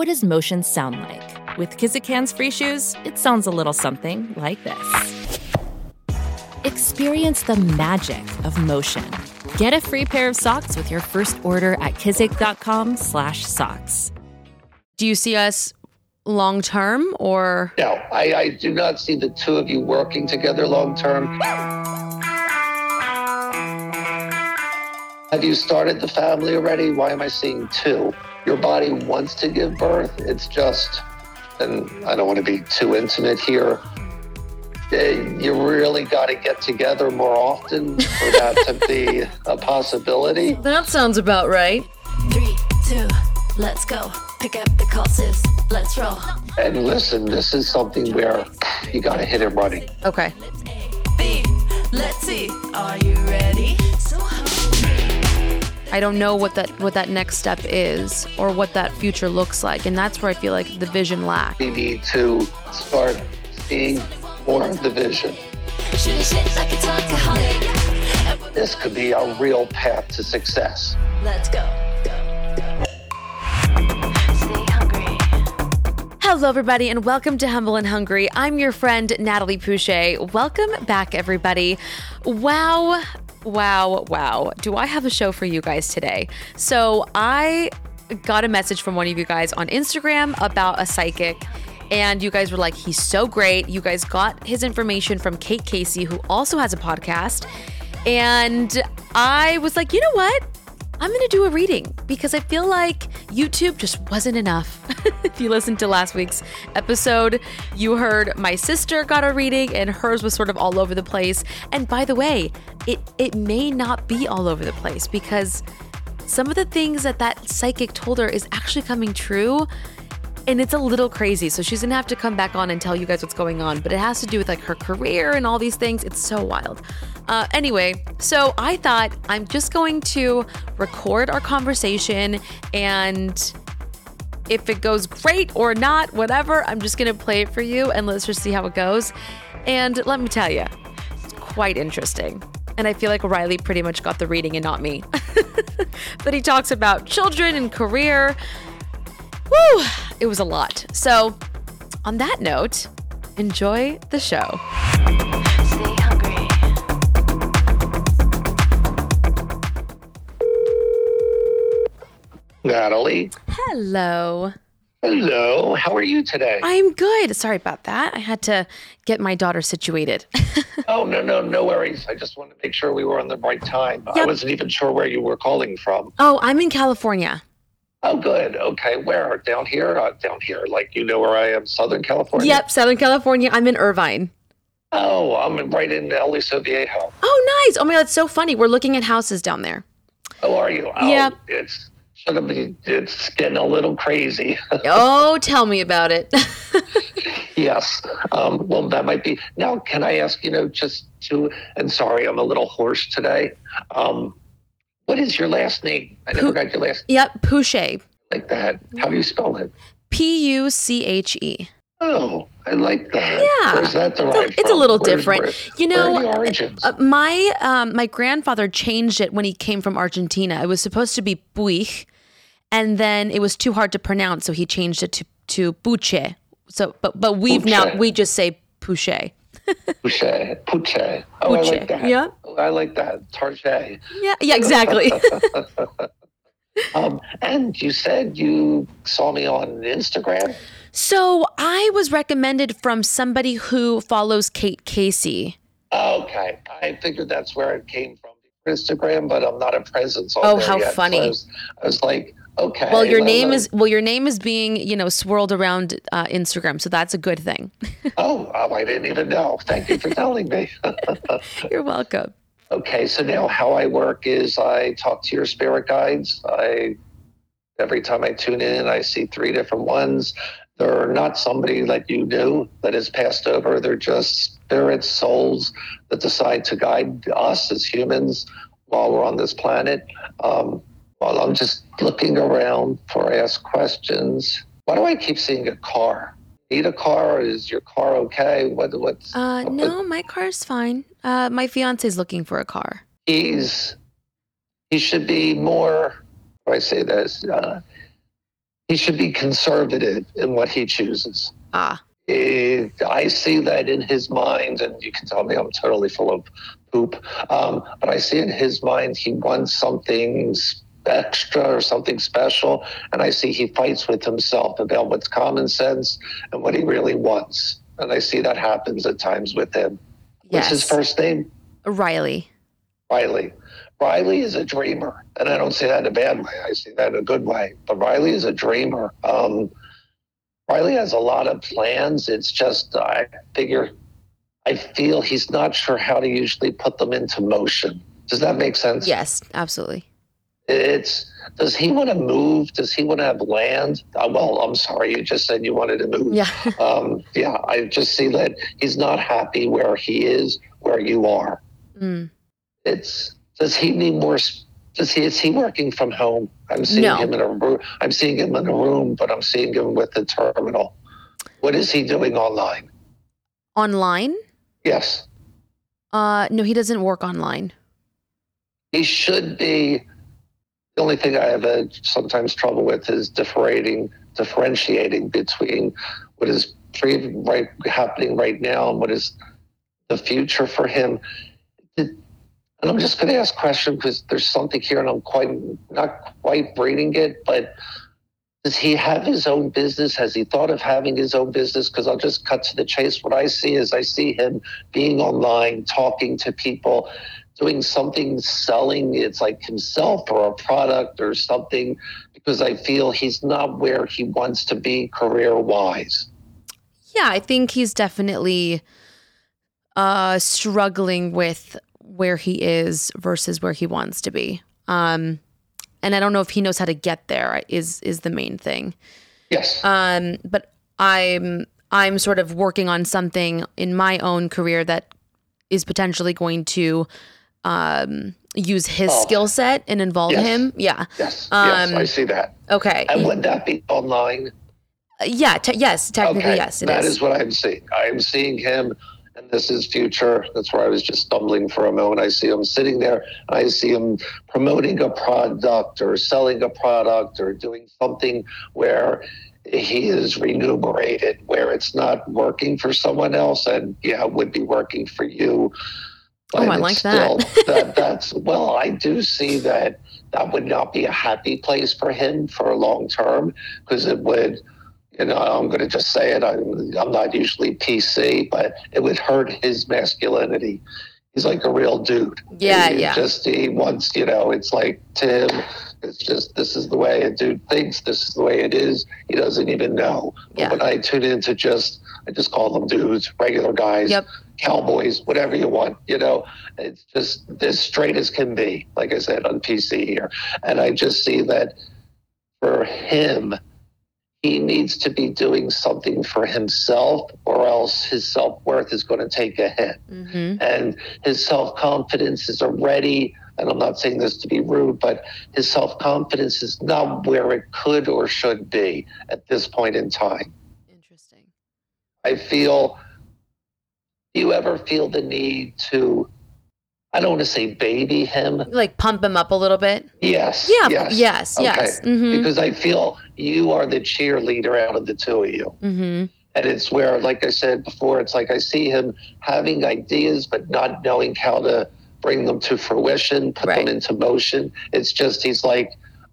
What does motion sound like? With Kizik hands free shoes, it sounds a little something like this. Experience the magic of motion. Get a free pair of socks with your first order at kizik.com/socks. Do you see us long term or No, I, I do not see the two of you working together long term. Have you started the family already? Why am I seeing two? Your body wants to give birth. It's just, and I don't want to be too intimate here. eh, You really got to get together more often for that to be a possibility. That sounds about right. Three, two, let's go. Pick up the call, sis. Let's roll. And listen, this is something where you got to hit it running. Okay. B, let's see. Are you ready? I don't know what that what that next step is or what that future looks like and that's where I feel like the vision lacks. We need to start seeing more of the vision. Shooting shit like it's alcoholic. This could be a real path to success. Let's go. Go, go. Stay hungry. Hello everybody and welcome to Humble and Hungry. I'm your friend Natalie Puche. Welcome back everybody. Wow, wow, wow. Do I have a show for you guys today? So, I got a message from one of you guys on Instagram about a psychic and you guys were like, he's so great. You guys got his information from Kate Casey, who also has a podcast. And I was like, you know what? I'm going to do a reading because I feel like YouTube just wasn't enough. if you listened to last week's episode, you heard my sister got a reading and hers was sort of all over the place. And by the way, it it may not be all over the place because some of the things that that psychic told her is actually coming true and it's a little crazy. So she's gonna have to come back on and tell you guys what's going on. But it has to do with like her career and all these things. It's so wild. Uh, anyway, so I thought I'm just going to record our conversation and if it goes great or not, whatever, I'm just gonna play it for you and let's just see how it goes. And let me tell you, it's quite interesting. And I feel like Riley pretty much got the reading and not me. but he talks about children and career. Woo! It was a lot. So, on that note, enjoy the show. Natalie, Hello. hello. How are you today? I'm good. Sorry about that. I had to get my daughter situated. oh, no, no, no worries. I just wanted to make sure we were on the right time. I wasn't even sure where you were calling from. oh, I'm in California. Oh, good. Okay. Where? Down here? Uh, down here. Like, you know where I am? Southern California? Yep, Southern California. I'm in Irvine. Oh, I'm right in Aliso Viejo. Oh, nice. Oh my God, it's so funny. We're looking at houses down there. How are you? Oh, Yep. It's it's getting a little crazy. Oh, tell me about it. Yes. Um, well, that might be. Now, can I ask, you know, just to, and sorry, I'm a little hoarse today. Um, what is your last name? I never Pu- got your last yep, Puche. like that. How do you spell it? P U C H E. Oh, I like that. Yeah. Where's that It's a- it's a little Where- different. where- You know, are the origins? Uh, my um, my grandfather changed it when he came from Argentina. It was supposed to be Puig, and then it was too hard to pronounce, so he changed it to to Puche. So, but but we've now we just say Puche. Puche. Puche. Oh, I like that. Yeah. Oh, I like that. Tarche. Yeah, yeah, exactly. Um, and you said you saw me on Instagram. so I was recommended from somebody who follows Kate Casey. Okay, I figured that's where it came from. Instagram, but I'm not a presence on Oh, there how yet. So funny. I, was, I was like, okay. Well, your well, name is well, your name is being you know swirled around uh, Instagram, so that's a good thing. Oh, oh, I didn't even know. Thank you for telling me. You're welcome. okay, so now how I work is I talk to your spirit guides. I Every time I tune in, I see three different ones. They're not somebody that you knew that has passed over. They're just spirits, souls that decide to guide us as humans while we're on this planet. Um, while I'm just looking around for ask questions. Why do I keep seeing a car? Need a car? or Is your car okay? What? What's? Uh, what- no, my car's fine. Uh, my fiance's looking for a car. he's he should be more I say this uh, he should be conservative in what he chooses Ah, Eh, I see that in his mind, and you can tell me I'm totally full of poop. Um, but I see in his mind he wants something extra or something special, and I see he fights with himself about what's common sense and what he really wants. And I see that happens at times with him. What's his first name? Riley. Riley. Riley is a dreamer, and I don't say that in a bad way. I see that in a good way. But Riley is a dreamer. Um, Riley has a lot of plans. It's just I figure, I feel he's not sure how to usually put them into motion. Does that make sense? Yes, absolutely. It's does he want to move? Does he want to have land? Uh, well, I'm sorry, you just said you wanted to move. Yeah. Um, yeah, I just see that he's not happy where he is, where you are Mm. it's does he need more does he is he working from home i'm seeing No. him in a room i'm seeing him in a room but i'm seeing him with the terminal what is he doing online Online? yes Uh, no, he doesn't work online. he should be the only thing i have uh sometimes trouble with is differentiating differentiating between what is pre- right happening right now and what is the future for him. And i'm just going to ask a question because there's something here and i'm quite not quite reading it but does he have his own business? Has he thought of having his own business? Because i'll just cut to the chase. What i see is i see him being online talking to people doing something selling it's like himself or a product or something because I feel he's not where he wants to be career wise. Yeah, I think he's definitely uh struggling with where he is versus where he wants to be. Um and I don't know if he knows how to get there is is the main thing. Yes. Um but I'm I'm sort of working on something in my own career that is potentially going to um use his Oh. skill set and involve Yes. him. Yeah. yes. yes. um, I see that. Okay. And would that be online? yeah, te- yes, technically okay. yes, That is. is what I'm seeing. I'm seeing him, and this is future. That's where I was just stumbling for a moment. I see him sitting there. And I see him promoting a product or selling a product or doing something where he is remunerated, where it's not working for someone else, and yeah, would be working for you. Oh, I like that. still- that. That's well, I do see that that would not be a happy place for him for a long term because it would you know, I'm going to just say it. I'm, I'm not usually PC, but it would hurt his masculinity. He's like a real dude. Yeah, He yeah. Just he wants, you know, it's like to him, it's just this is the way a dude thinks. This is the way it is. He doesn't even know. But Yeah. when I tune into just, I just call them dudes, regular guys, Yep. Cowboys, whatever you want. You know, it's just as straight as can be. Like I said on PC here, and I just see that for him he needs to be doing something for himself or else his self-worth is going to take a hit hmm and his self-confidence is already and i'm not saying this to be rude but his self-confidence is not where it could or should be at this point in time Interesting. i feel do you ever feel the need to i don't want to say baby him Like pump him up a little bit. yes Yeah. yes Yes. Okay. Yes. Mm-hmm. because i feel you are the cheerleader out of the two of you mm-hmm. And it's where, like I said before, it's like I see him having ideas, but not knowing how to bring them to fruition, put Right. them into motion. It's just, he's like,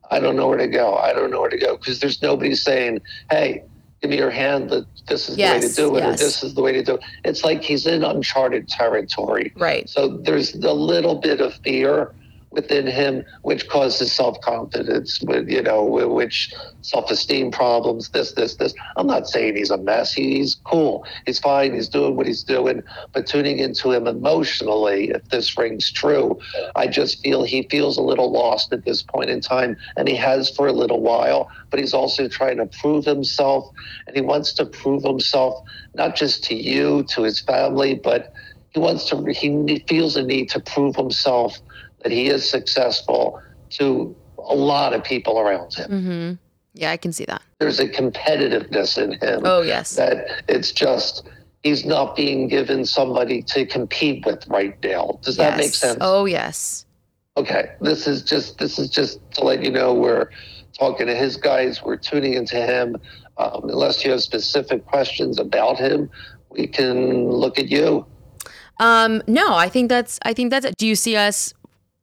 I don't know where to go. I don't know where to go. Because there's nobody saying, hey, give me your hand. That this is the way to do it, yes. or this is the way to do it. It's like he's in uncharted territory. Right. So there's a little bit of fear within him, which causes self confidence, with you know, which self esteem problems. This, this, this. I'm not saying he's a mess. He's cool. He's fine. He's doing what he's doing. But tuning into him emotionally, if this rings true, I just feel he feels a little lost at this point in time, and he has for a little while. But he's also trying to prove himself, and he wants to prove himself not just to you, to his family, but he wants to. He feels a need to prove himself that he is successful to a lot of people around him. Mm-hmm. Yeah, I can see that. There's a competitiveness in him. Oh, yes. That it's just he's not being given somebody to compete with right now. Does yes. that make sense? Oh, yes. Okay. This is just this is just to let you know we're talking to his guys. We're tuning into him. Um, unless you have specific questions about him, we can look at you. Um, no, I think that's I think that's it. Do you see us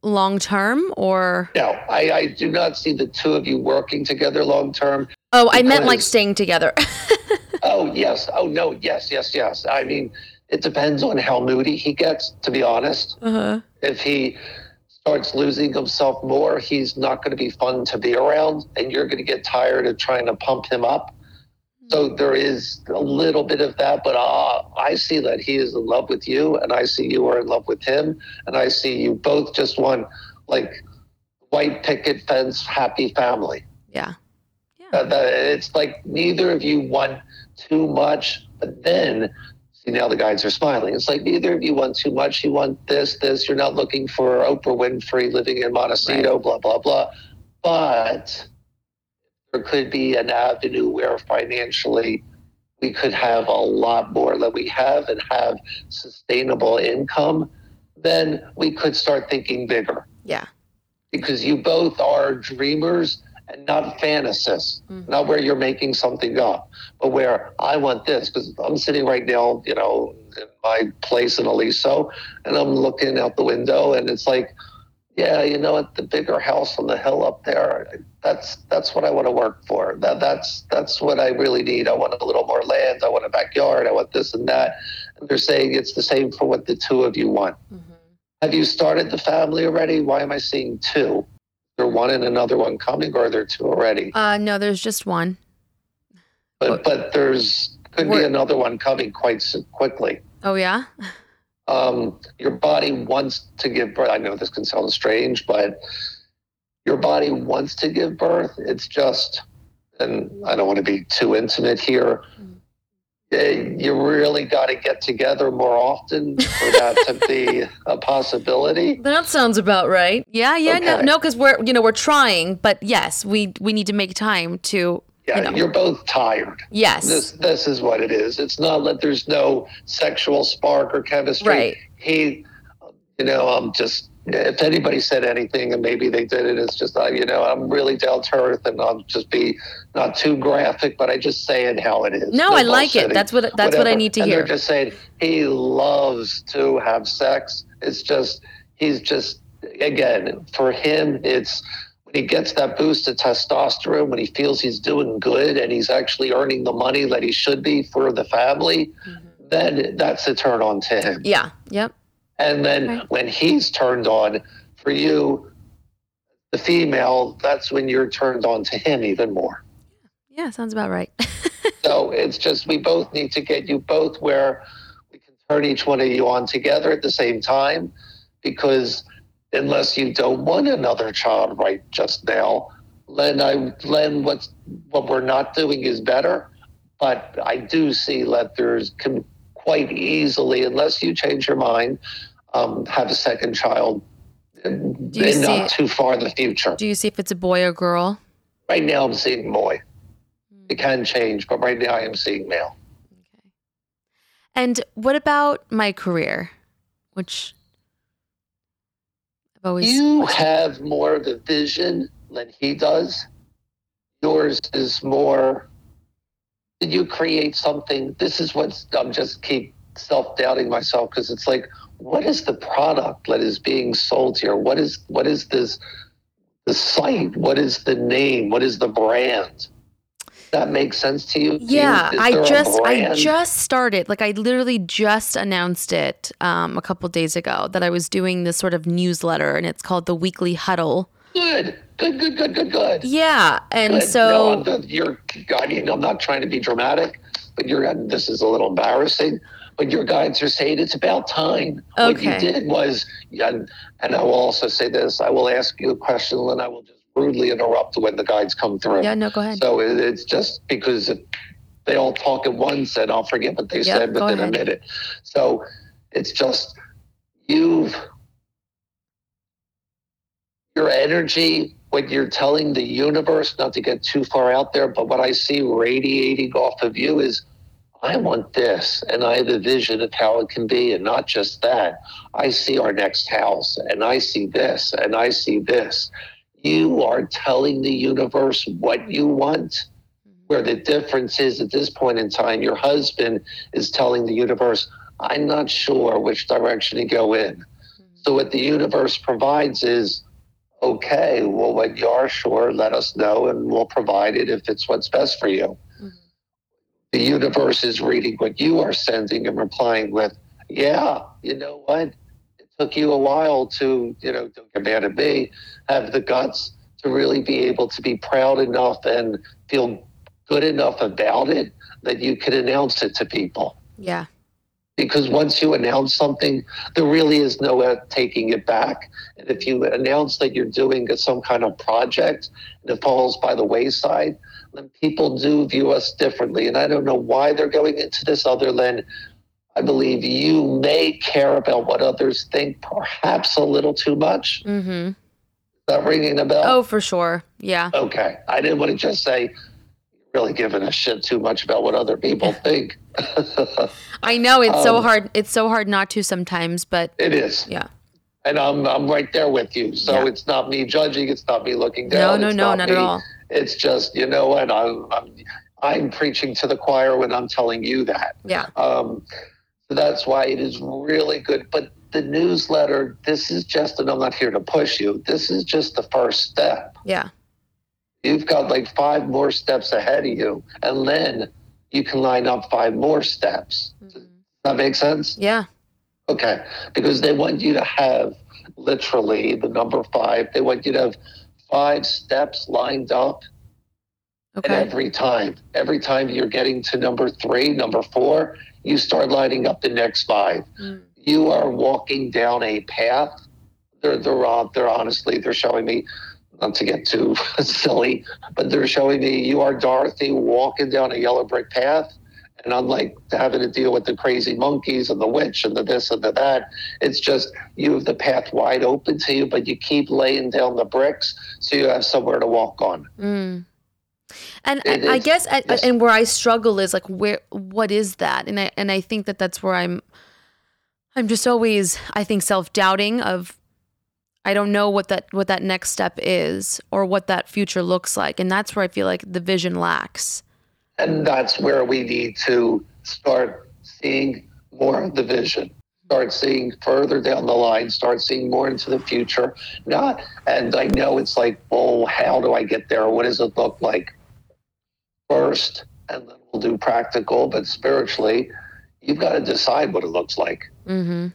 long term or? No I, I do not see the two of you working together long term. Oh i meant like staying together. Oh yes. Oh no. Yes yes yes. I mean it depends on how moody he gets to be honest. Uh-huh. if he starts losing himself more he's not going to be fun to be around and you're going to get tired of trying to pump him up so there is a little bit of that, but uh, I see that he is in love with you, and I see you are in love with him, and I see you both just one like white picket fence happy family. Yeah, yeah. Uh, it's like neither of you want too much, but then see now the guys are smiling. It's like neither of you want too much. You want this, this. You're not looking for Oprah Winfrey living in Montecito, right. blah blah blah. But there could be an avenue where financially we could have a lot more that we have and have sustainable income, then we could start thinking bigger. Yeah. Because you both are dreamers and not fantasists, mm-hmm. not where you're making something up, but where I want this. Because I'm sitting right now, you know, in my place in Aliso, and I'm looking out the window, and it's like, yeah, you know what, the bigger house on the hill up there, that's that's what I want to work for. That that's that's what I really need. I want a little more land. I want a backyard. I want this and that. And they're saying it's the same for what the two of you want. Mm-hmm. Have you started the family already? Why am I seeing two? There one and another one coming, or are there two already? Uh, no, there's just one. But but there's could be another one coming quite quickly. Oh yeah. Um, your body wants to give birth. I know this can sound strange, but your body wants to give birth. It's just, and I don't want to be too intimate here. You really got to get together more often for that to be a possibility. That sounds about right. Yeah, yeah, okay. no, no, because we're you know we're trying, but yes, we we need to make time to yeah, you you're both tired. Yes. This this is what it is. It's not that there's no sexual spark or chemistry. Right. He, you know, I'm just if anybody said anything and maybe they did it, it's just, uh, you know, I'm really down to earth and I'll just be not too graphic, but I just say it how it is. No, no I like it. That's what that's whatever. what I need to and hear. They're just saying he loves to have sex. It's just he's just again for him. It's he gets that boost of testosterone, when he feels he's doing good and he's actually earning the money that he should be for the family. Mm-hmm. Then that's a turn on to him. Yeah. Yep. And then right. when he's turned on for you, the female, that's when you're turned on to him even more. Yeah, sounds about right. so it's just we both need to get you both where we can turn each one of you on together at the same time because unless you don't want another child right just now, Len, I Len, what's what we're not doing is better. But I do see that there's can quite easily, unless you change your mind, um, have a second child in, in not too far in the future. Do you see if it's a boy or girl? Right now, I'm seeing boy. Mm. It can change, but right now, I am seeing male. Okay. And what about my career, which always you have more of a vision than he does. Yours is more did you create something? This is what I'm just keep self doubting myself because it's like, what is the product that is being sold here? What is what is this the site? What is the name? What is the brand? That make sense to you? Yeah, I just I just started. Like I literally just announced it um, a couple days ago that I was doing this sort of newsletter, and it's called the Weekly Huddle. good, good, good, good, good, good. Yeah, and Good. so no, I'm, you're. I mean, I'm not trying to be dramatic, but you're. This is a little embarrassing. But your guides are saying it's about time. Okay. What you did was, and, and I will also say this: I will ask you a question, and I will just rudely interrupt when the guides come through. yeah, no, go ahead. So it, it's just because they all talk at once, and I'll forget what they Yep, said within a minute. So it's just you've your energy when you're telling the universe not to get too far out there, but what I see radiating off of you is. I want this, and I have a vision of how it can be, and not just that. I see our next house, and I see this, and I see this. You are telling the universe what you want. Mm-hmm. Where the difference is at this point in time, your husband is telling the universe, I'm not sure which direction to go in. Mm-hmm. So, what the universe provides is, okay, well, when you are sure, let us know and we'll provide it if it's what's best for you. Mm-hmm. The universe is reading what you are sending and replying with, yeah, you know what? Took you a while to, you know, don't get mad at me, have the guts to really be able to be proud enough and feel good enough about it that you can announce it to people. yeah, Because once you announce something, there really is no taking it back. And if you announce that you're doing some kind of project and it falls by the wayside, then people do view us differently. And I don't know why they're going into this other than I believe you may care about what others think perhaps a little too much. mm-hmm. Is that ringing a bell? Oh, for sure. Yeah, Okay. I didn't want to just say, really giving a shit too much about what other people think. I know it's so Um, hard. It's so hard not to sometimes, but it is. yeah, And I'm, I'm right there with you. So Yeah. it's not me judging. It's not me looking down. no, it's no, not me. at all. It's just, you know what? I'm, I'm, I'm preaching to the choir when I'm telling you that. Yeah, Um, so that's why it is really good. But the newsletter, this is just, and I'm not here to push you, this is just the first step. yeah, You've got like five more steps ahead of you. And then you can line up five more steps. Mm-hmm. Does that make sense? yeah, Okay. Because they want you to have literally the number five, they want you to have five steps lined up and okay, every time, every time you're getting to number three, number four, you start lining up the next five. Mm. You are walking down a path. They're they're uh, they're honestly they're showing me not to get too silly, but they're showing me you are Dorothy walking down a yellow brick path. And unlike having to deal with the crazy monkeys and the witch and the this and the that, it's just you have the path wide open to you, but you keep laying down the bricks so you have somewhere to walk on. Mm. And It I, I guess I, yes. and where I struggle is like where what is that? And I and I think that that's where I'm I'm just always I think self-doubting of I don't know what that what that next step is or what that future looks like. And that's where I feel like the vision lacks. And that's where we need to start seeing more of the vision, start seeing further down the line, start seeing more into the future. Not, and I know it's like, oh, how do I get there? What does it look like? First, and then we'll do practical, but spiritually, you've got to decide what it looks like. Mhm.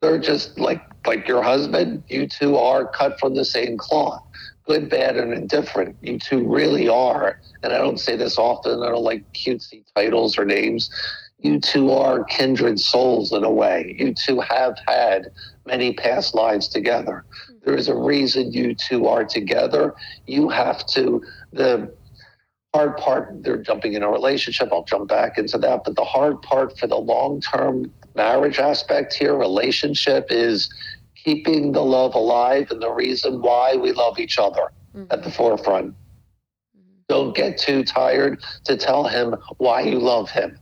They're just like like your husband. You two are cut from the same cloth. Good, bad, and indifferent. You two really are. And I don't say this often. I don't like cutesy titles or names. You two are kindred souls in a way. You two have had many past lives together. There is a reason you two are together. You have to the hard part they're jumping in a relationship i'll jump back into that but the hard part for the long-term marriage aspect here relationship is keeping the love alive and the reason why we love each other mm-hmm. at the forefront. Mm-hmm. Don't get too tired to tell him why you love him.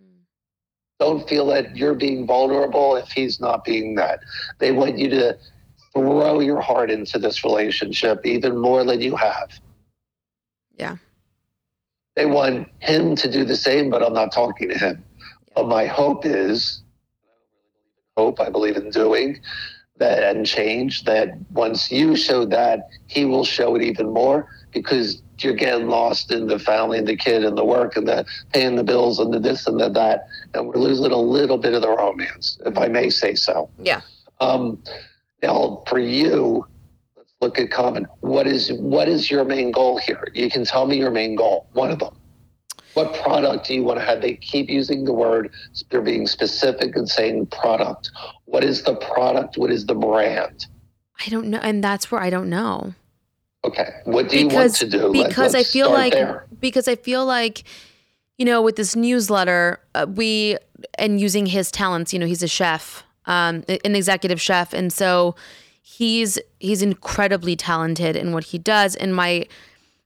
Mm-hmm. Don't feel that you're being vulnerable if he's not being that. They want you to throw your heart into this relationship even more than you have. Yeah. They want him to do the same, but I'm not talking to him. But my hope is hope, I believe in doing, that and change that once you show that, he will show it even more because you're getting lost in the family and the kid and the work and the paying the bills and the this and the that. And we're losing a little bit of the romance, if I may say so. Yeah. Um, now, for you, look at common. What is what is your main goal here? You can tell me your main goal. One of them. What product do you want to have? They keep using the word. They're being specific and saying product. What is the product? What is the brand? I don't know. And that's where I don't know. Okay. What do you want to do? Because I let's feel like there. because I feel like you know with this newsletter uh, we and using his talents you know he's a chef um an executive chef and so he's he's incredibly talented in what he does and my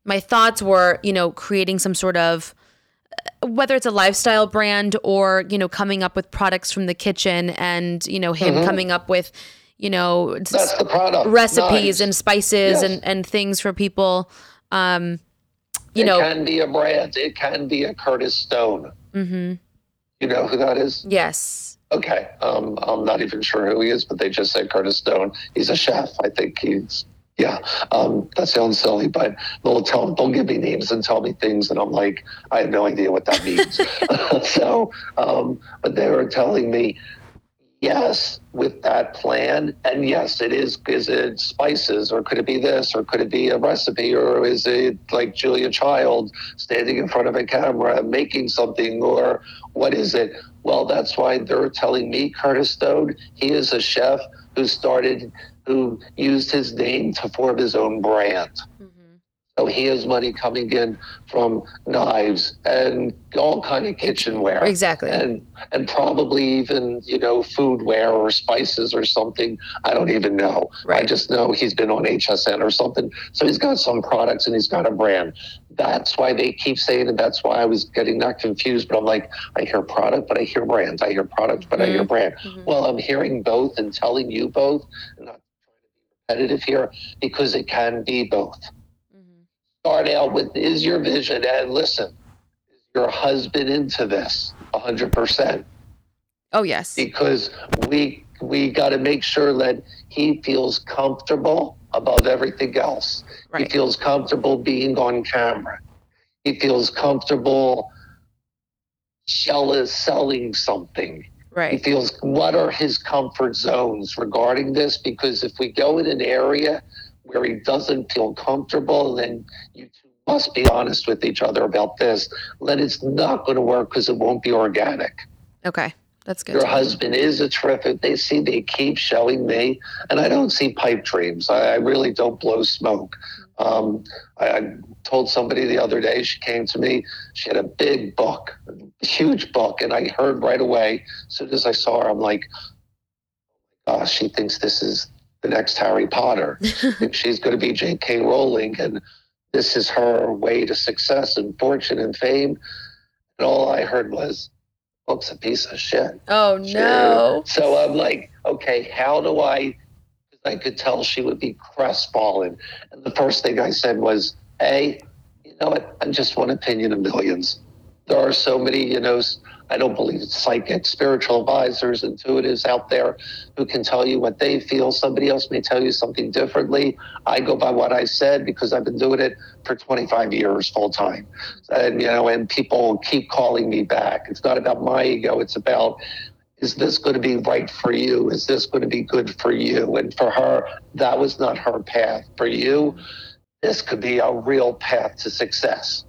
my thoughts were you know creating some sort of whether it's a lifestyle brand or you know coming up with products from the kitchen and you know him coming up with you know Mm-hmm. That's the product. recipes Nice. and spices Yes. and, and things for people. Um, you know it can be a brand. It can be a Curtis Stone. mm-hmm. You know who that is? yes. Okay. Um, I'm not even sure who he is, but they just said Curtis Stone. He's a chef. I think he's, yeah. Um, that sounds silly, but they'll tell, they'll give me names and tell me things, and I'm like, I have no idea what that means. so, um, but they were telling me, yes, with that plan, and yes, it is. Is it spices, or could it be this, or could it be a recipe, or is it like Julia Child standing in front of a camera making something, or what is it? Well, that's why they're telling me Curtis Stone. He is a chef who started, who used his name to form his own brand. Mm-hmm. So he has money coming in from knives and all kind of kitchenware. Exactly. And and probably even, you know, foodware or spices or something. I don't even know. I just know he's been on HSN or something. So he's got some products and he's got a brand. That's why they keep saying it. That's why I was getting not confused, but I'm like, I hear product, but I hear brands. I hear product, but I hear brand. Well, I'm hearing both and telling you both. I'm not trying to be repetitive here because it can be both mhm start out with is your vision and listen is your husband into this 100% Oh yes. because we we got to make sure that he feels comfortable above everything else. He feels comfortable being on camera. He feels comfortable shell- selling something. Right. he feels what are his comfort zones regarding this? Because if we go in an area where he doesn't feel comfortable then you two must be honest with each other about this then it's not going to work because it won't be organic. Okay. That's good. your husband is a terrific they see they keep showing me and i don't see pipe dreams i, I really don't blow smoke. Um, I, I told somebody the other day she came to me she had a big book a huge book and i heard right away as soon as i saw her i'm like gosh she thinks this is the next harry potter. She's going to be j.k rowling and this is her way to success and fortune and fame. And all i heard was book's a piece of shit Oh no. so I'm like, okay, how do I? Because I could tell she would be crestfallen. And the first thing I said was, "Hey, you know what? I'm just one opinion of millions. There are so many, you know, I don't believe it's psychics, spiritual advisors, intuitives out there who can tell you what they feel. Somebody else may tell you something differently. I go by what I said because I've been doing it for 25 years full time. And, you know, and people keep calling me back. It's not about my ego. It's about, is this going to be right for you? Is this going to be good for you? And for her, that was not her path. For you, this could be a real path to success.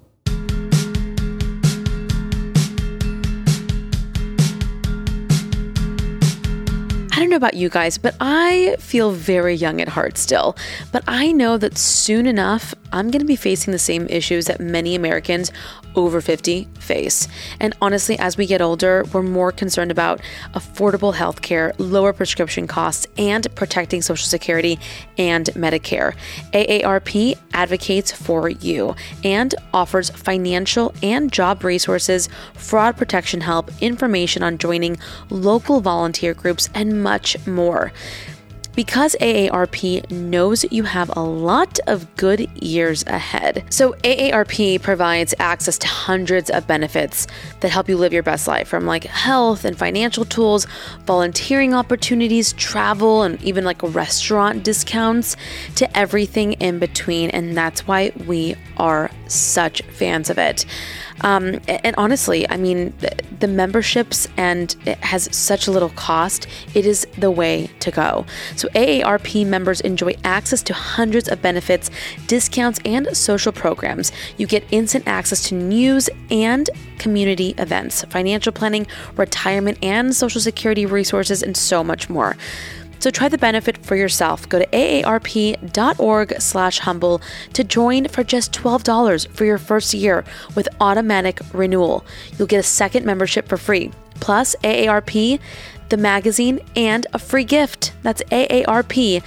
Know about you guys, but I feel very young at heart still. But I know that soon enough, I'm going to be facing the same issues that many Americans over 50 face. And honestly, as we get older, we're more concerned about affordable healthcare, lower prescription costs, and protecting Social Security and Medicare. AARP advocates for you and offers financial and job resources, fraud protection help, information on joining local volunteer groups, and much more. Because AARP knows you have a lot of good years ahead. So, AARP provides access to hundreds of benefits that help you live your best life from like health and financial tools, volunteering opportunities, travel, and even like restaurant discounts to everything in between. And that's why we are such fans of it. Um, and honestly, I mean, the memberships and it has such a little cost. It is the way to go. So AARP members enjoy access to hundreds of benefits, discounts, and social programs. You get instant access to news and community events, financial planning, retirement, and social security resources, and so much more. So try the benefit for yourself. Go to aarp.org slash humble to join for just $12 for your first year with automatic renewal. You'll get a second membership for free, plus AARP, the magazine, and a free gift. That's aarp.org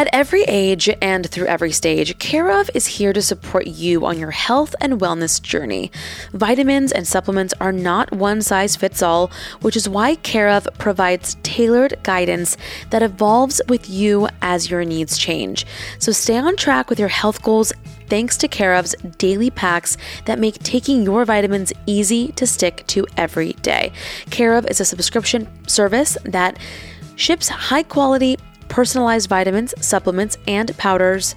At every age and through every stage, Care of is here to support you on your health and wellness journey. Vitamins and supplements are not one size fits all, which is why Care of provides tailored guidance that evolves with you as your needs change. So stay on track with your health goals thanks to Care of's daily packs that make taking your vitamins easy to stick to every day. Care of is a subscription service that ships high quality personalized vitamins, supplements, and powders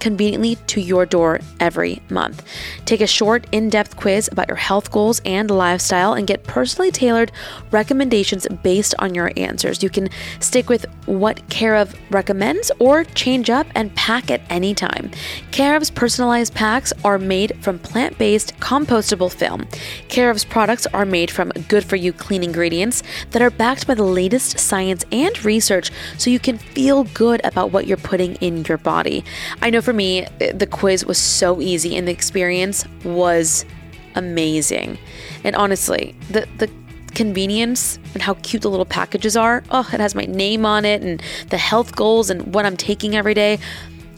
conveniently to your door every month. Take a short, in depth quiz about your health goals and lifestyle and get personally tailored recommendations based on your answers. You can stick with what Care of recommends or change up and pack at any time. Care of's personalized packs are made from plant based compostable film. Care of's products are made from good for you clean ingredients that are backed by the latest science and research so you can feel good about what you're putting in your body. I know for me, the quiz was so easy and the experience was amazing. And honestly, the, the convenience and how cute the little packages are. Oh, it has my name on it and the health goals and what I'm taking every day.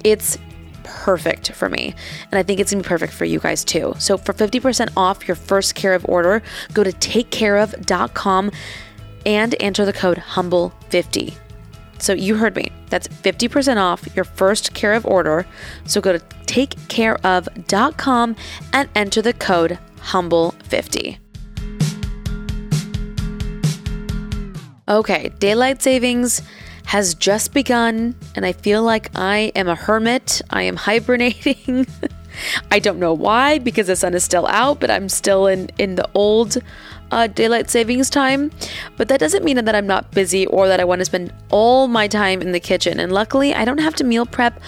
It's perfect for me. And I think it's gonna be perfect for you guys too. So for 50% off your first care of order, go to takecareof.com and enter the code HUMBLE50. So you heard me. That's 50% off your first care of order. So go to takecareof.com and enter the code HUMBLE50. Okay, daylight savings has just begun, and I feel like I am a hermit. I am hibernating. I don't know why, because the sun is still out, but I'm still in, in the old uh, daylight savings time. But that doesn't mean that I'm not busy or that I want to spend all my time in the kitchen. And luckily, I don't have to meal prep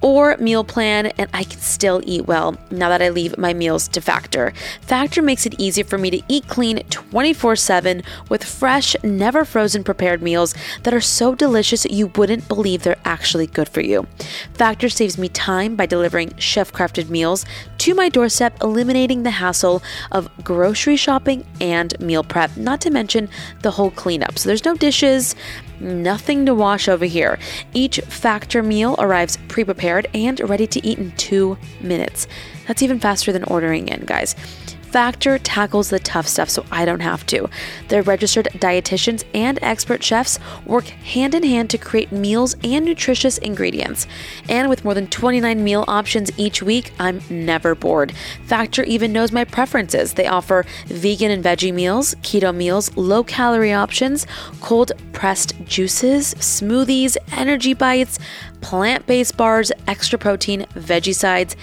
or meal plan, and I can still eat well now that I leave my meals to Factor. Factor makes it easy for me to eat clean 24 7 with fresh, never frozen prepared meals that are so delicious you wouldn't believe they're actually good for you. Factor saves me time by delivering chef crafted meals to my doorstep, eliminating the hassle of grocery shopping and meal prep, not to mention the whole cleanup. So there's no dishes, Nothing to wash over here. Each Factor meal arrives pre prepared and ready to eat in two minutes. That's even faster than ordering in, guys. Factor tackles the tough stuff so I don't have to. Their registered dietitians and expert chefs work hand in hand to create meals and nutritious ingredients. And with more than 29 meal options each week, I'm never bored. Factor even knows my preferences. They offer vegan and veggie meals, keto meals, low calorie options, cold pressed juices, smoothies, energy bites, plant based bars, extra protein, veggie sides,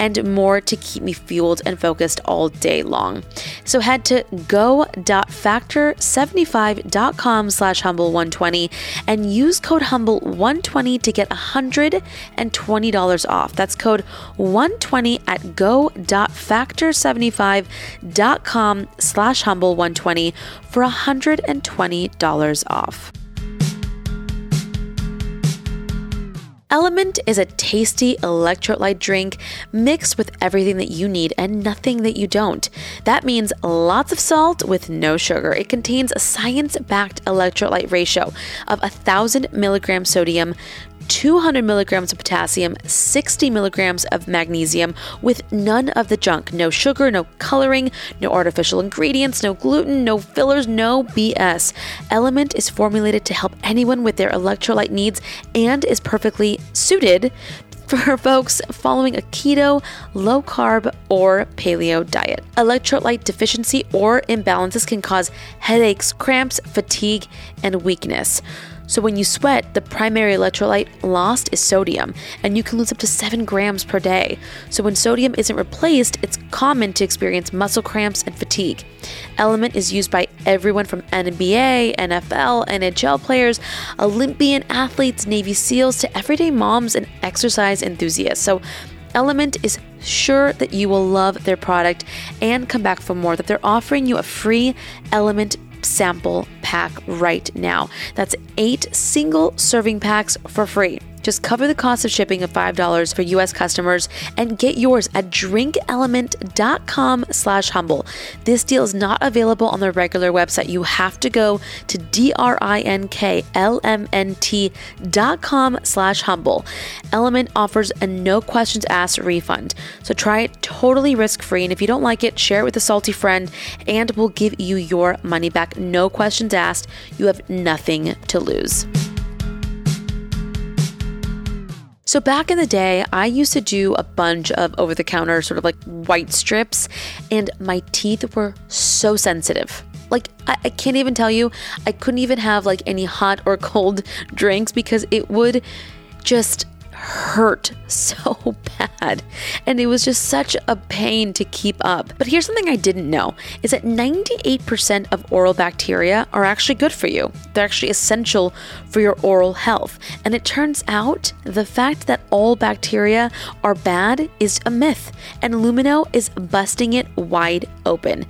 and more to keep me fueled and focused all day long. So head to go.factor75.com slash humble120 and use code humble120 to get $120 off. That's code 120 at go.factor75.com slash humble120 for $120 off. Element is a tasty electrolyte drink mixed with everything that you need and nothing that you don't. That means lots of salt with no sugar. It contains a science backed electrolyte ratio of 1,000 milligrams sodium, 200 milligrams of potassium, 60 milligrams of magnesium with none of the junk. No sugar, no coloring, no artificial ingredients, no gluten, no fillers, no BS. Element is formulated to help anyone with their electrolyte needs and is perfectly suited for folks following a keto, low carb, or paleo diet. Electrolyte deficiency or imbalances can cause headaches, cramps, fatigue, and weakness. So, when you sweat, the primary electrolyte lost is sodium, and you can lose up to 7 grams per day. So, when sodium isn't replaced, it's common to experience muscle cramps and fatigue. Element is used by everyone from NBA, NFL, NHL players, Olympian athletes, Navy SEALs, to everyday moms and exercise enthusiasts. So, Element is sure that you will love their product and come back for more, that they're offering you a free Element sample pack right now. That's eight single serving packs for free. Just cover the cost of shipping of $5 for US customers and get yours at drinkelement.com slash humble. This deal is not available on the regular website. You have to go to D-R-I-N-K-L-M-N-T.com slash humble. Element offers a no questions asked refund. So try it totally risk-free. And if you don't like it, share it with a salty friend and we'll give you your money back. No questions asked. You have nothing to lose. So back in the day, I used to do a bunch of over the counter sort of like white strips, and my teeth were so sensitive. Like, I, I, can't even tell you, I couldn't even have like any hot or cold drinks because it would just hurt so bad. And it was just such a pain to keep up. But here's something I didn't know is that 98% of oral bacteria are actually good for you. They're actually essential for your oral health. And it turns out the fact that all bacteria are bad is a myth. And Lumineux is busting it wide open.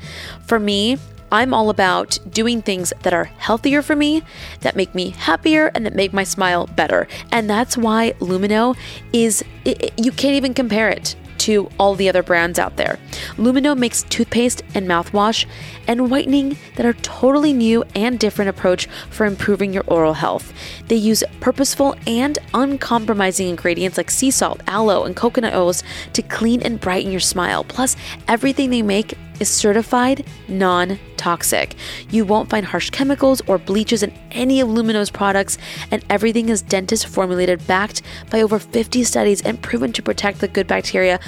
For me, I'm all about doing things that are healthier for me, that make me happier, and that make my smile better. And that's why Lumineux is, it, it, you can't even compare it to all the other brands out there. Lumineux makes toothpaste and mouthwash and whitening that are totally new and different approach for improving your oral health. They use purposeful and uncompromising ingredients like sea salt, aloe, and coconut oils to clean and brighten your smile. Plus, everything they make is certified non toxic. You won't find harsh chemicals or bleaches in any of Lumineux's products, and everything is dentist formulated, backed by over 50 studies, and proven to protect the good bacteria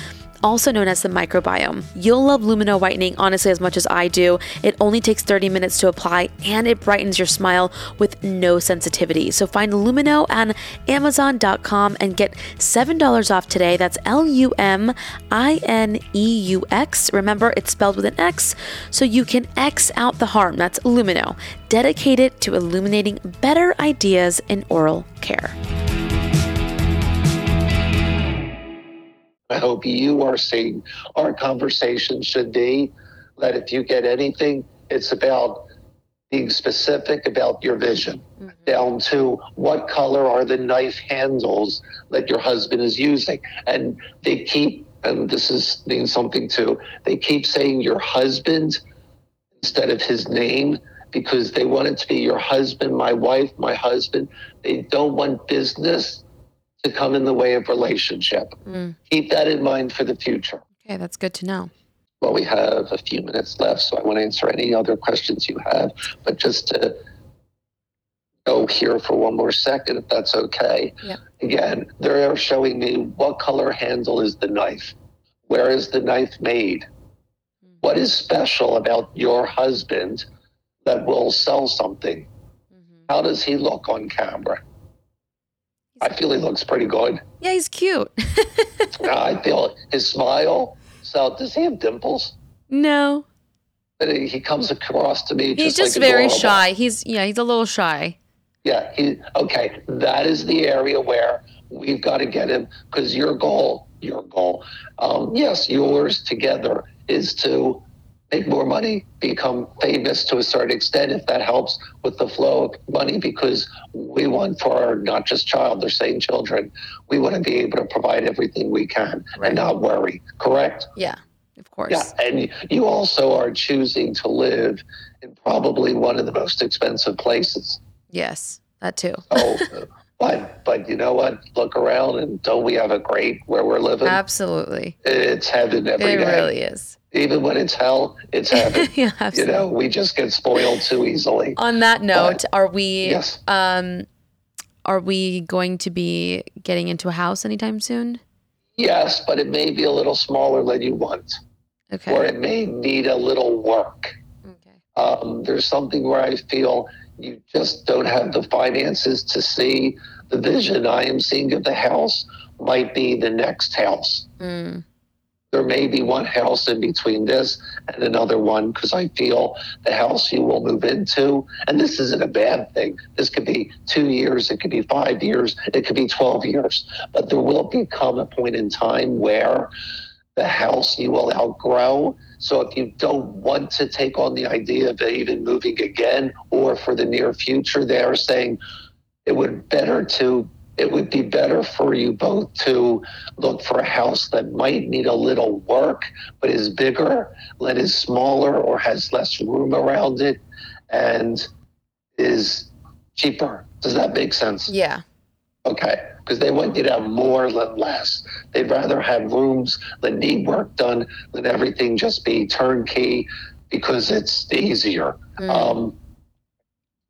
also known as the microbiome. You'll love Lumineux whitening honestly as much as I do. It only takes 30 minutes to apply and it brightens your smile with no sensitivity. So find Lumineux on Amazon.com and get $7 off today. That's L U M I N E U X. Remember, it's spelled with an X, so you can X out the harm. That's Lumineux, dedicated to illuminating better ideas in oral care. I hope you are seeing our conversation should be that if you get anything, it's about being specific about your vision, mm-hmm. down to what color are the knife handles that your husband is using. And they keep, and this is means something too, they keep saying your husband instead of his name because they want it to be your husband, my wife, my husband. They don't want business to come in the way of relationship. Mm. Keep that in mind for the future. Okay, that's good to know. Well, we have a few minutes left, so I want to answer any other questions you have. But just to go here for one more second, if that's okay. Yeah. Again, they're showing me what color handle is the knife? Where is the knife made? Mm. What is special about your husband that will sell something? Mm-hmm. How does he look on camera? I feel he looks pretty good. Yeah, he's cute. I feel his smile. So, does he have dimples? No. But he comes across to me. He's just, just like very shy. He's yeah, he's a little shy. Yeah, he okay. That is the area where we've got to get him because your goal, your goal, um, yes, yours together is to make more money, become famous to a certain extent, if that helps with the flow of money, because we want for our not just child, they're saying children, we want to be able to provide everything we can right. and not worry. Correct? Yeah, of course. Yeah, and you also are choosing to live in probably one of the most expensive places. Yes, that too. so, But but you know what? Look around and don't we have a great where we're living? Absolutely. It's heaven every It day. really is. Even when it's hell, it's heaven. yeah, you know, we just get spoiled too easily. On that note, are we Yes. um are we going to be getting into a house anytime soon? Yes, but it may be a little smaller than you want, or it may need a little work. Okay. Um, there's something where I feel you just don't have the finances to see the vision I am seeing of the house might be the next house. Mm, There may be one house in between this and another one because I feel the house you will move into, and this isn't a bad thing. This could be two years, it could be five years, it could be 12 years, but there will become a point in time where the house you will outgrow. So if you don't want to take on the idea of even moving again or for the near future, they are saying it would better to it would be better for you both to look for a house that might need a little work but is bigger, that is smaller or has less room around it and is cheaper. Does that make sense? yeah. Okay, because they want you to have more than less. They'd rather have rooms that need work done than everything just be turnkey because it's easier. Mm. Um,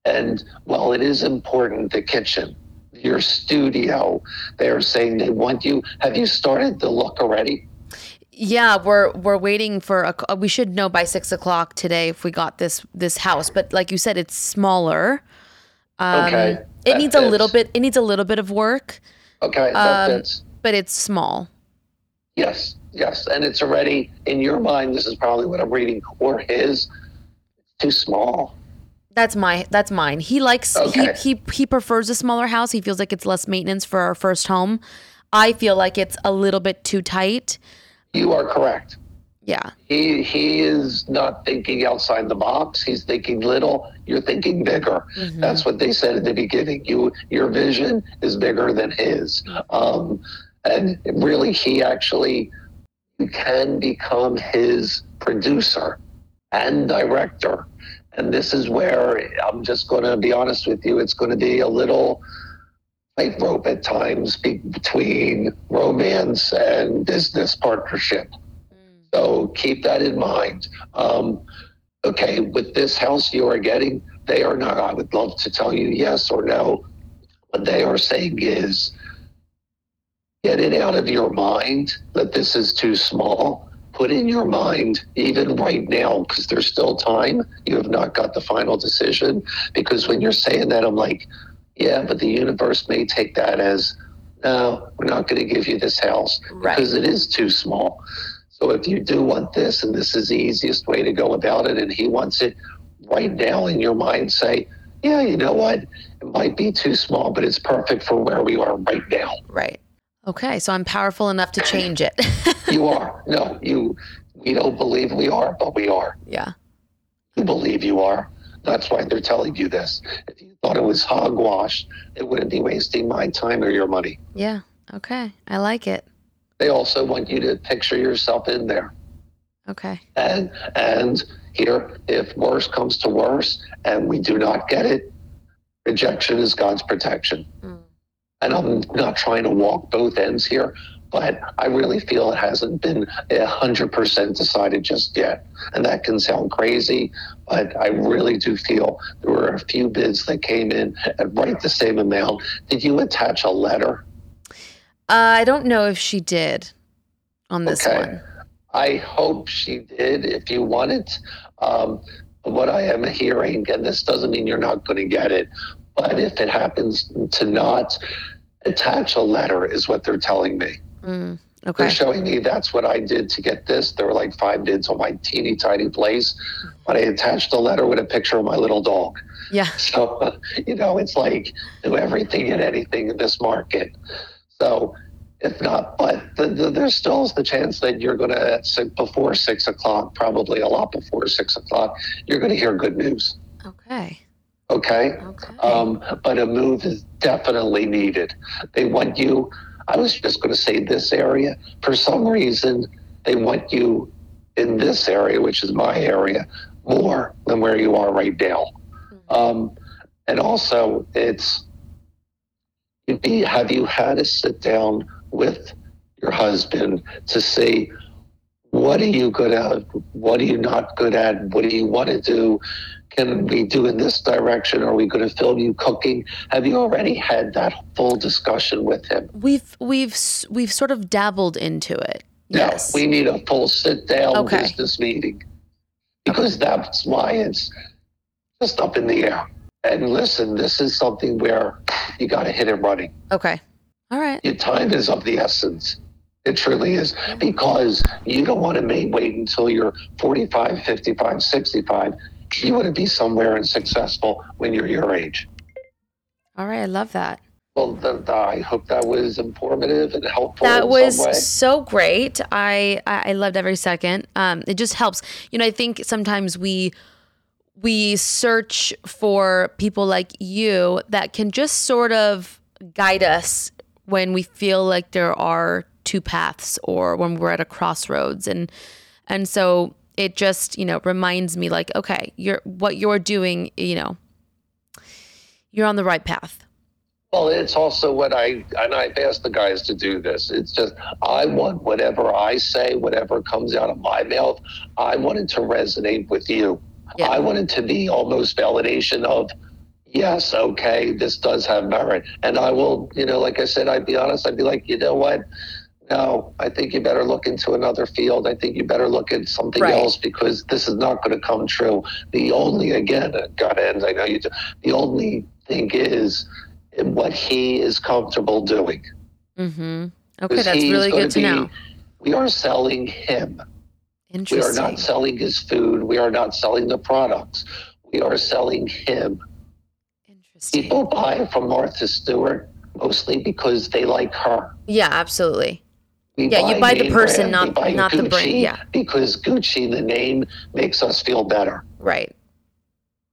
and while it is important, the kitchen, your studio, they're saying they want you. Have you started the look already? Yeah, we're we're waiting for a. We should know by six o'clock today if we got this this house. But like you said, it's smaller. Um, Okay, It needs a little bit. It needs a little bit of work, Okay, that Um, fits. but it's small. Yes, yes. And it's already in your mind. This is probably what I'm reading, or his. It's too small. That's my that's mine. He likes Okay. he he he prefers a smaller house. He feels like it's less maintenance for our first home. I feel like it's a little bit too tight. You are correct. Yeah. He he is not thinking outside the box. He's thinking little. You're thinking bigger. Mm-hmm. That's what they said at the beginning. You your vision is bigger than his. Um, and really, he actually can become his producer and director. And this is where I'm just going to be honest with you. It's going to be a little tightrope at times be- between romance and business partnership. So keep that in mind. Um, okay, with this house you are getting, they are not, I would love to tell you yes or no. What they are saying is get it out of your mind that this is too small. Put in your mind, even right now, because there's still time, you have not got the final decision. Because when you're saying that, I'm like, yeah, but the universe may take that as, no, we're not going to give you this house Right. because it is too small. So if you do want this, and this is the easiest way to go about it, and he wants it right now in your mind, say, yeah, you know what? It might be too small, but it's perfect for where we are right now. Right. Okay. So I'm powerful enough to change it. You are. No, you. We don't believe we are, but we are. yeah. You believe you are. That's why they're telling you this. If you thought it was hogwash, it wouldn't be wasting my time or your money. Yeah. Okay. I like it. They also want you to picture yourself in there. Okay. And and here, if worse comes to worse, and we do not get it, rejection is God's protection. Mm. And I'm not trying to walk both ends here, but I really feel it hasn't been a hundred percent decided just yet. And that can sound crazy, but I really do feel there were a few bids that came in at right the same amount. Did you attach a letter? Uh, I don't know if she did on this Okay. one. I hope she did if you want it. Um, what I am hearing, and this doesn't mean you're not going to get it, but if it happens to not attach a letter, is what they're telling me. Mm, They're showing me that's what I did to get this. There were like five bids on my teeny tiny place, but I attached a letter with a picture of my little dog. Yeah. So, you know, it's like do everything and anything in this market. So, if not, but the, the, there still the chance that you're going to, before six o'clock, probably a lot before six o'clock, you're going to hear good news. Okay. Okay. Okay. Um, but a move is definitely needed. They want you, I was just going to say this area. For some reason, they want you in this area, which is my area, more than where you are right now. Um, and also, it's be, have you had a sit down with your husband to see what are you good at? What are you not good at? What do you want to do? Can we do in this direction? Are we going to film you cooking? Have you already had that full discussion with him? We've we've we've sort of dabbled into it. Yes. No, we need a full sit down Okay. business meeting because that's why it's just up in the air. And listen, this is something where you got to hit it running. okay. All right. Your time is of the essence. It truly is because you don't want to wait until you're 45, 55, 65. You want to be somewhere and successful when you're your age. All right. I love that. Well, th- th- I hope that was informative and helpful. That was so great. I, I I loved every second. Um, it just helps. You know, I think sometimes we we search for people like you that can just sort of guide us when we feel like there are two paths or when we're at a crossroads and and so it just you know reminds me like okay you're what you're doing you know you're on the right path Well, it's also what I and I've asked the guys to do this. It's just I want whatever I say, whatever comes out of my mouth, I want it to resonate with you. Yeah. I want it to be almost validation of yes, okay, this does have merit. And I will, you know, like I said, I'd be honest, I'd be like, you know what? No, I think you better look into another field. I think you better look at something Right. else because this is not going to come true. The only, again, God ends, I know you do. The only thing is what he is comfortable doing. mm-hmm okay that's really good to be- know We are selling him. We are not selling his food. We are not selling the products. We are selling him. interesting People buy from Martha Stewart mostly because they like her. yeah absolutely We Yeah, you buy the person, brand. Not- buy not the brand, yeah. Because Gucci, the name, makes us feel better. right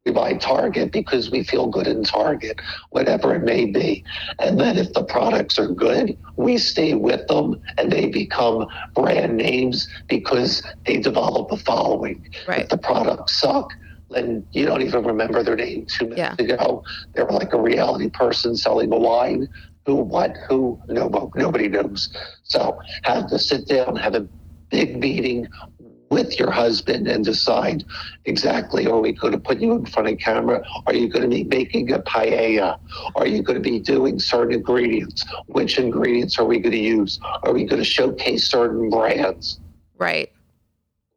We buy Target because we feel good in Target, whatever it may be. And then if the products are good, we stay with them and they become brand names because they develop a following. Right. If the products suck, then you don't even remember their name two minutes Yeah. ago. They were like a reality person selling a wine. Who, what, who, no, nobody knows. So have to sit down, have a big meeting with your husband and decide exactly are we going to put you in front of camera? Are you going to be making a paella? Are you going to be doing certain ingredients? Which ingredients are we going to use? Are we going to showcase certain brands? right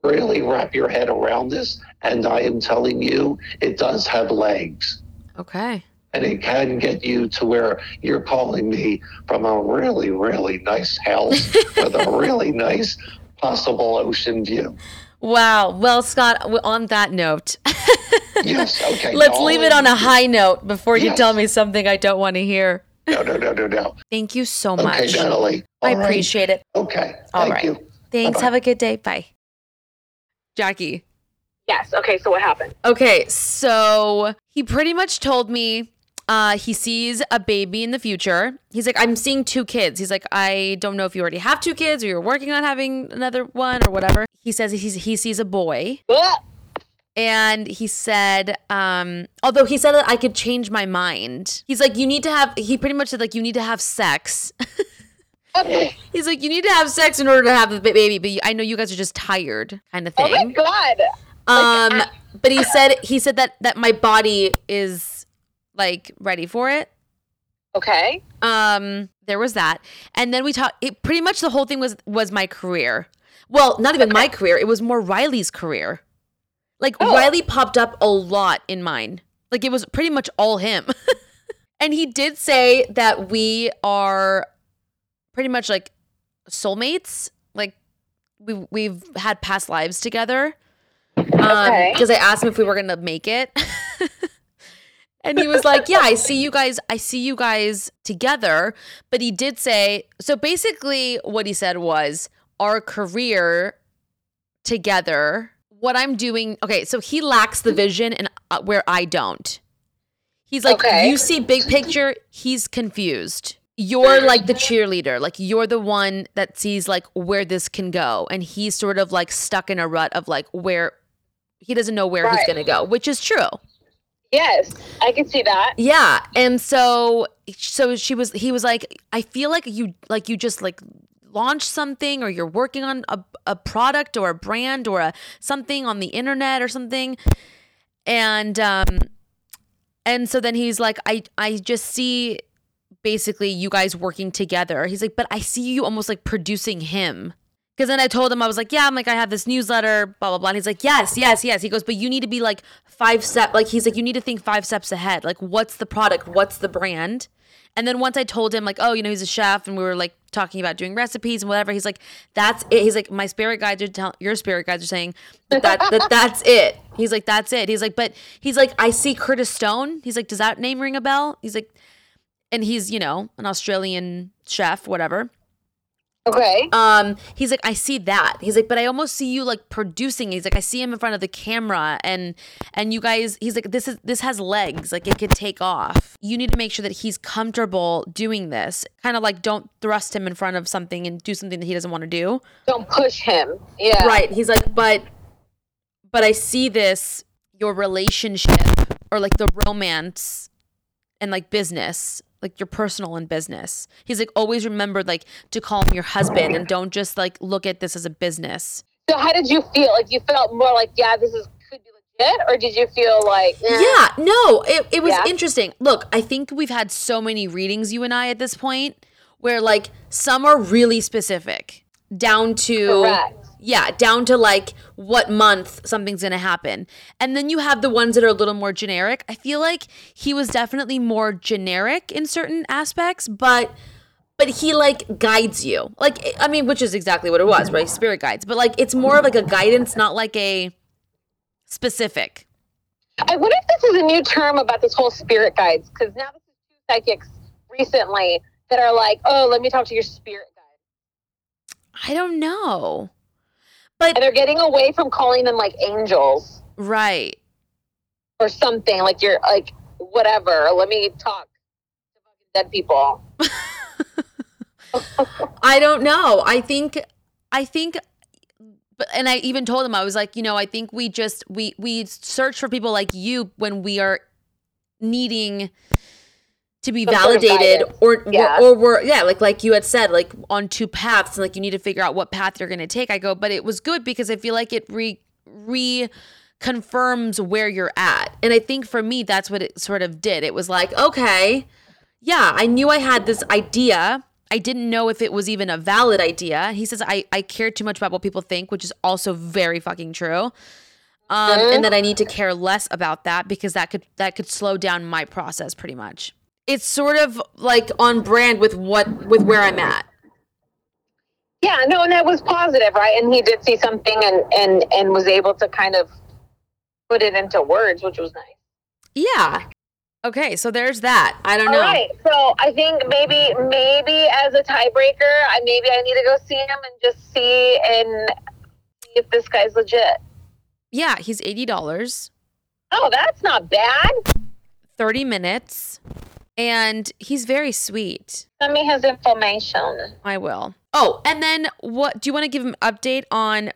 Really wrap your head around this. And I am telling you, it does have legs. okay And it can get you to where you're calling me from a really, really nice house with a really nice possible ocean view. Wow. Well, Scott, on that note, Yes, okay. let's no, leave it on a high note before you tell me something I don't want to hear. No, no, no, no, no. Thank you so Okay, much. Natalie. I All right. appreciate it. Okay. All Thank right. you. Thanks. Bye-bye. Have a good day. Bye. Jackie. Yes. Okay. So what happened? Okay, so he pretty much told me uh, he sees a baby in the future. He's like, I'm seeing two kids. He's like, I don't know if you already have two kids or you're working on having another one or whatever. He says he's, he sees a boy. And he said, um, although he said that I could change my mind. He's like, you need to have, he pretty much said, like, you need to have sex. He's like, you need to have sex in order to have the baby, but I know you guys are just tired, kind of thing. Oh my god. Um, but he said he said that that my body is like ready for it. Okay. Um, there was that, and then we talked. It pretty much the whole thing was was my career. Well, not even my career. It was more Riley's career. Like Oh. Riley popped up a lot in mine. Like it was pretty much all him. and he did say that we are pretty much like soulmates. Like we we've had past lives together. Um, Okay. because I asked him if we were gonna make it. and he was like, Yeah, I see you guys, I see you guys together. But he did say, so basically what he said was our career together, what I'm doing, okay, so he lacks the vision and uh, where I don't. He's like, Okay. you see big picture, he's confused. You're like the cheerleader, like you're the one that sees like where this can go. And he's sort of like stuck in a rut of like where he doesn't know where he's gonna go, which is true. Yes, I can see that. Yeah. And so so she was he was like, I feel like you like you just like launched something or you're working on a, a product or a brand or a something on the internet or something. And um and so then he's like, I I just see basically you guys working together. He's like, but I see you almost like producing him. Because then I told him, I was like, yeah, I'm like, I have this newsletter, blah, blah, blah. And he's like, yes, yes, yes. He goes, but you need to be like five step, like, he's like, you need to think five steps ahead. Like, what's the product? What's the brand? And then once I told him, like, oh, you know, he's a chef and we were like talking about doing recipes and whatever, he's like, that's it. He's like, my spirit guides are telling, your spirit guides are saying that, that, that that's it. He's like, that's it. He's like, but he's like, I see Curtis Stone. He's like, does that name ring a bell? He's like, and he's, you know, an Australian chef, whatever. Okay. Um, he's like, I see that. He's like, but I almost see you like producing. He's like, I see him in front of the camera, and and you guys. He's like, this is this has legs. Like it could take off. You need to make sure that he's comfortable doing this. Kind of like, don't thrust him in front of something and do something that he doesn't want to do. Don't push him. Yeah. Right. He's like, but but I see this your relationship or like the romance and like business like your personal and business. He's like always remember like to call him your husband and don't just like look at this as a business. So how did you feel? Like you felt more like, yeah, this is could be legit, or did you feel like, eh? Yeah, no, it, it was Yeah. interesting. Look, I think we've had so many readings, you and I, at this point, where like some are really specific, down to Correct. Yeah, down to like what month something's gonna happen, and then you have the ones that are a little more generic. I feel like he was definitely more generic in certain aspects, but but he like guides you. Like i mean which is exactly what it was right? Spirit guides. But like it's more of like a guidance not like a specific. I wonder if this is a new term about this whole spirit guides, because now this is two psychics recently that are like, oh, let me talk to your spirit guide. i don't know but And they're getting away from calling them like angels. Right. Or something, like you're like, whatever, let me talk to dead people. i don't know. I think i think but and i even told him i was like you know i think we just we we search for people like you when we are needing to be Some sort of validated or, Yeah. or or we're yeah like like you had said like on two paths and like you need to figure out what path you're going to take. I go but it was good because i feel like it re re confirms where you're at. And i think for me that's what it sort of did. It was like okay yeah i knew i had this idea. I didn't know if it was even a valid idea. He says i i care too much about what people think which is also very fucking true. Um, and that I need to care less about that because that could that could slow down my process pretty much. It's sort of like on brand with what with where I'm at. Yeah, no, and that was positive, right? And he did see something and and and was able to kind of put it into words, which was nice. Yeah. Okay, so there's that. I don't know. All right, so I think maybe maybe as a tiebreaker, I maybe I need to go see him and just see and see if this guy's legit. Yeah, he's eighty dollars, Oh, that's not bad. thirty minutes, and he's very sweet. Send me his information. I will. Oh, and then what? Do you want to give him an update on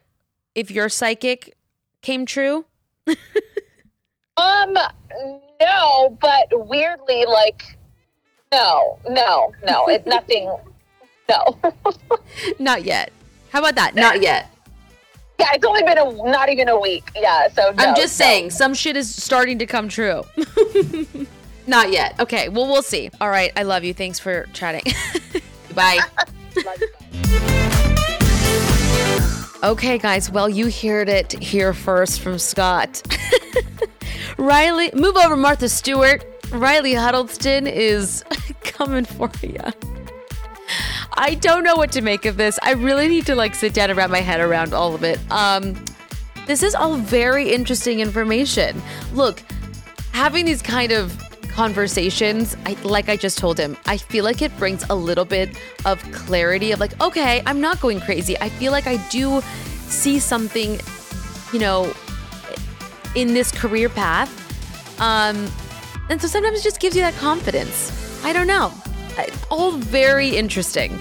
if your psychic came true? Um, no, but weirdly, like, no, no, no, it's nothing. No. Not yet. How about that? Not yet. yeah, it's only been a not even a week. Yeah, so no, I'm just no. saying, some shit is starting to come true. Not yet. Okay, well, we'll see. All right, I love you. Thanks for chatting. Bye. okay, guys, well, you heard it here first from Scott. Riley, move over, Martha Stewart. Riley Huddleston is coming for you. I don't know what to make of this. I really need to like sit down and wrap my head around all of it. Um, this is all very interesting information. Look, having these kind of conversations, I, like I just told him, I feel like it brings a little bit of clarity of like, okay, I'm not going crazy. I feel like I do see something, you know, in this career path. Um, and so sometimes it just gives you that confidence. I don't know. All very interesting.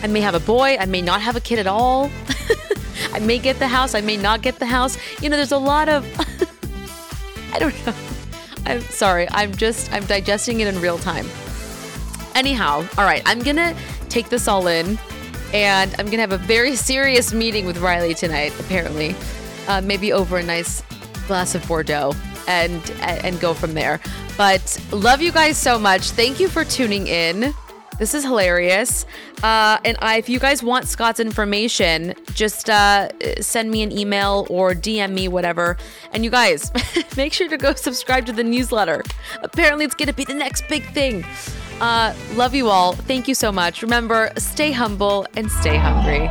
I may have a boy, I may not have a kid at all. I may get the house, I may not get the house. You know, there's a lot of I don't know. I'm sorry. I'm just I'm digesting it in real time. Anyhow, all right. I'm gonna take this all in, and I'm gonna have a very serious meeting with Riley tonight. Apparently, uh, maybe over a nice glass of Bordeaux, and and go from there. But love you guys so much. Thank you for tuning in. This is hilarious. Uh, and I, if you guys want Scott's information, just uh, send me an email or DM me, whatever. And you guys, make sure to go subscribe to the newsletter. Apparently, it's going to be the next big thing. Uh, love you all. Thank you so much. Remember, stay humble and stay hungry.